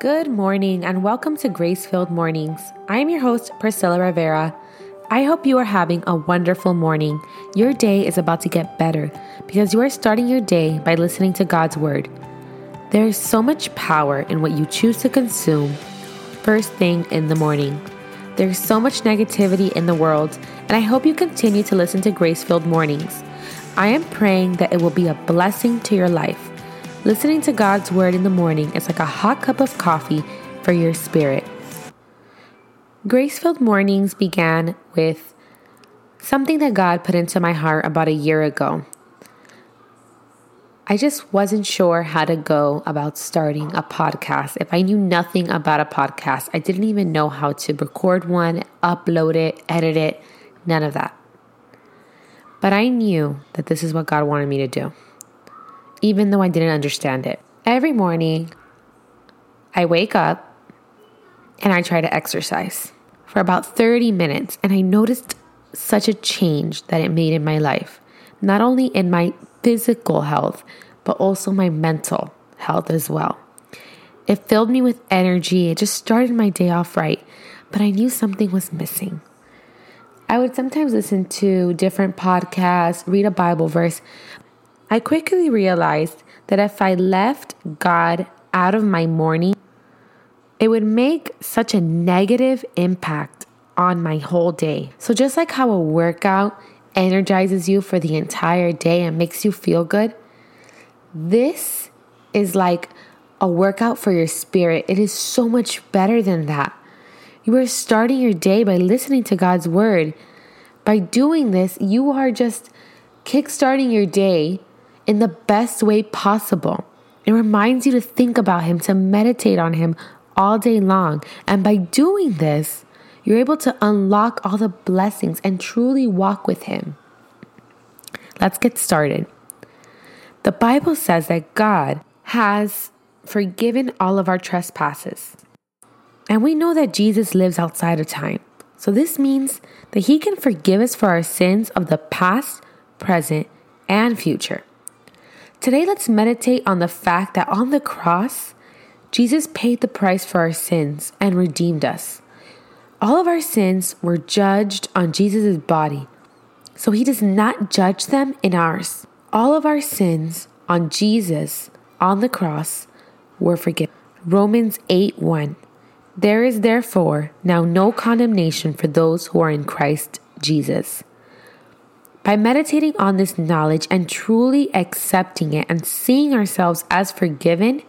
Good morning and welcome to Grace Filled Mornings. I am your host, Priscilla Rivera. I hope you are having a wonderful morning. Your day is about to get better because you are starting your day by listening to God's Word. There is so much power in what you choose to consume first thing in the morning. There's so much negativity in the world, and I hope you continue to listen to Grace Filled Mornings. I am praying that it will be a blessing to your life. Listening to God's Word in the morning is like a hot cup of coffee for your spirit. Grace Filled Mornings began with something that God put into my heart about a year ago. I just wasn't sure how to go about starting a podcast. If I knew nothing about a podcast, I didn't even know how to record one, upload it, edit it, none of that. But I knew that this is what God wanted me to do, even though I didn't understand it. Every morning, I wake up and I try to exercise for about 30 minutes, and I noticed such a change that it made in my life, not only in my physical health, but also my mental health as well. It filled me with energy. It just started my day off right, but I knew something was missing. I would sometimes listen to different podcasts, read a Bible verse. I quickly realized that if I left God out of my morning, it would make such a negative impact on my whole day. So, just like how a workout energizes you for the entire day and makes you feel good. This is like a workout for your spirit. It is so much better than that. You are starting your day by listening to God's word. By doing this, you are just kickstarting your day in the best way possible. It reminds you to think about Him, to meditate on Him all day long. And by doing this, you're able to unlock all the blessings and truly walk with Him. Let's get started. The Bible says that God has forgiven all of our trespasses. And we know that Jesus lives outside of time. So this means that He can forgive us for our sins of the past, present, and future. Today, let's meditate on the fact that on the cross, Jesus paid the price for our sins and redeemed us. All of our sins were judged on Jesus' body, so he does not judge them in ours. All of our sins on Jesus on the cross were forgiven. Romans 8 1. There is therefore now no condemnation for those who are in Christ Jesus. By meditating on this knowledge and truly accepting it and seeing ourselves as forgiven,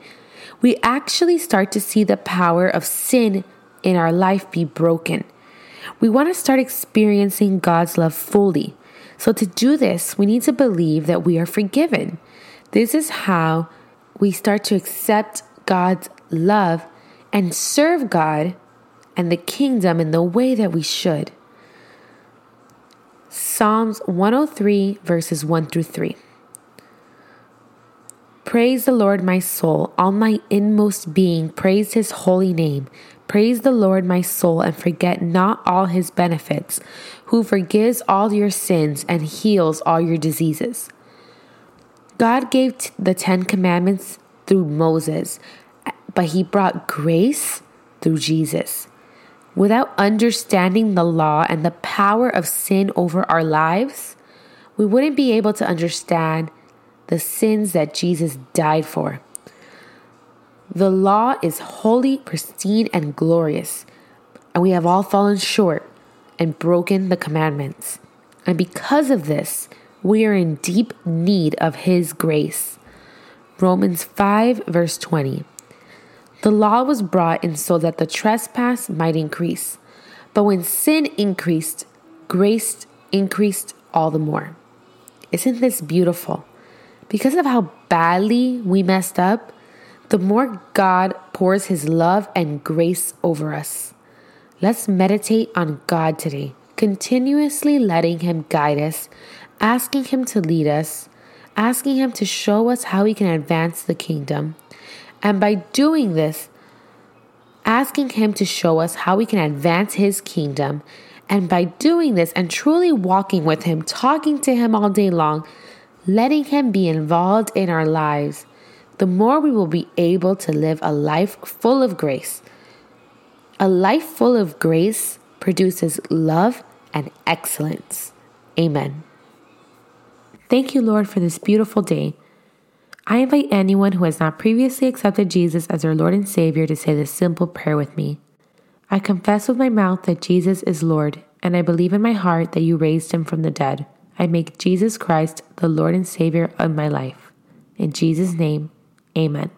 we actually start to see the power of sin in our life be broken. We want to start experiencing God's love fully. So, to do this, we need to believe that we are forgiven. This is how we start to accept God's love and serve God and the kingdom in the way that we should. Psalms 103, verses 1 through 3. Praise the Lord, my soul. All my inmost being, praise his holy name. Praise the Lord, my soul, and forget not all his benefits, who forgives all your sins and heals all your diseases. God gave the Ten Commandments through Moses, but he brought grace through Jesus. Without understanding the law and the power of sin over our lives, we wouldn't be able to understand the sins that Jesus died for. The law is holy, pristine, and glorious, and we have all fallen short and broken the commandments. And because of this, we are in deep need of His grace. Romans 5, verse 20. The law was brought in so that the trespass might increase. But when sin increased, grace increased all the more. Isn't this beautiful? Because of how badly we messed up, the more God pours his love and grace over us. Let's meditate on God today, continuously letting him guide us, asking him to lead us, asking him to show us how he can advance the kingdom. And by doing this, asking him to show us how we can advance his kingdom. And by doing this and truly walking with him, talking to him all day long, letting him be involved in our lives, the more we will be able to live a life full of grace. A life full of grace produces love and excellence. Amen. Thank you, Lord, for this beautiful day. I invite anyone who has not previously accepted Jesus as their Lord and Savior to say this simple prayer with me. I confess with my mouth that Jesus is Lord, and I believe in my heart that you raised him from the dead. I make Jesus Christ the Lord and Savior of my life. In Jesus' name, Amen.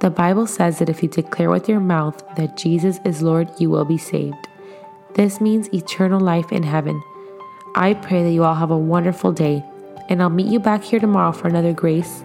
The Bible says that if you declare with your mouth that Jesus is Lord, you will be saved. This means eternal life in heaven. I pray that you all have a wonderful day, and I'll meet you back here tomorrow for another grace